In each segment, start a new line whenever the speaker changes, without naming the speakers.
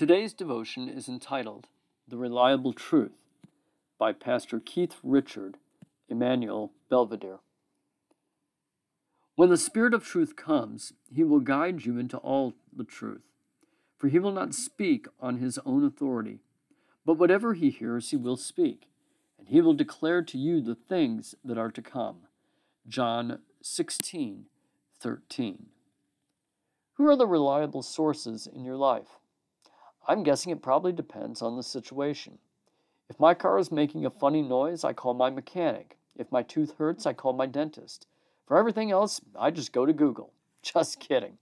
Today's devotion is entitled The Reliable Truth by Pastor Keith Richard, Emmanuel Belvedere. When the Spirit of truth comes, he will guide you into all the truth. For he will not speak on his own authority, but whatever he hears, he will speak, and he will declare to you the things that are to come. John 16, 13. Who are the reliable sources in your life? I'm guessing it probably depends on the situation. If my car is making a funny noise, I call my mechanic. If my tooth hurts, I call my dentist. For everything else, I just go to Google. Just kidding.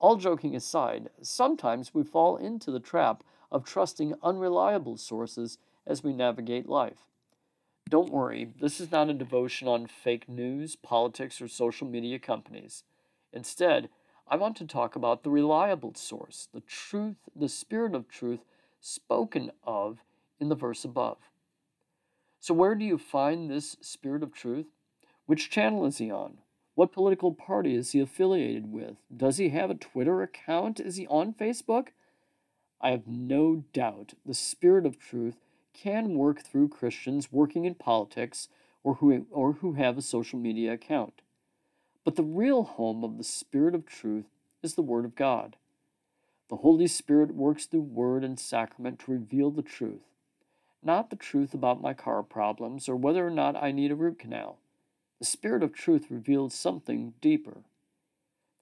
All joking aside, sometimes we fall into the trap of trusting unreliable sources as we navigate life. Don't worry, this is not a devotion on fake news, politics, or social media companies. Instead, I want to talk about the reliable source, the truth, the spirit of truth spoken of in the verse above. So, where do you find this spirit of truth? Which channel is he on? What political party is he affiliated with? Does he have a Twitter account? Is he on Facebook? I have no doubt the spirit of truth can work through Christians working in politics or who, or who have a social media account. But the real home of the Spirit of truth is the Word of God. The Holy Spirit works through word and sacrament to reveal the truth, not the truth about my car problems or whether or not I need a root canal. The Spirit of truth reveals something deeper.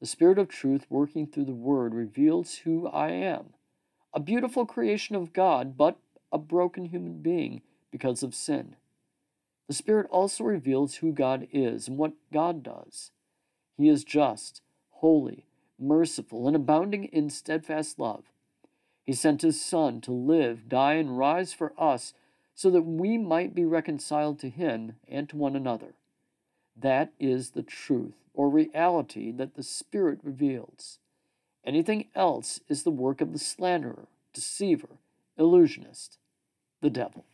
The Spirit of truth working through the Word reveals who I am a beautiful creation of God, but a broken human being because of sin. The Spirit also reveals who God is and what God does. He is just, holy, merciful, and abounding in steadfast love. He sent his Son to live, die, and rise for us so that we might be reconciled to him and to one another. That is the truth or reality that the Spirit reveals. Anything else is the work of the slanderer, deceiver, illusionist, the devil.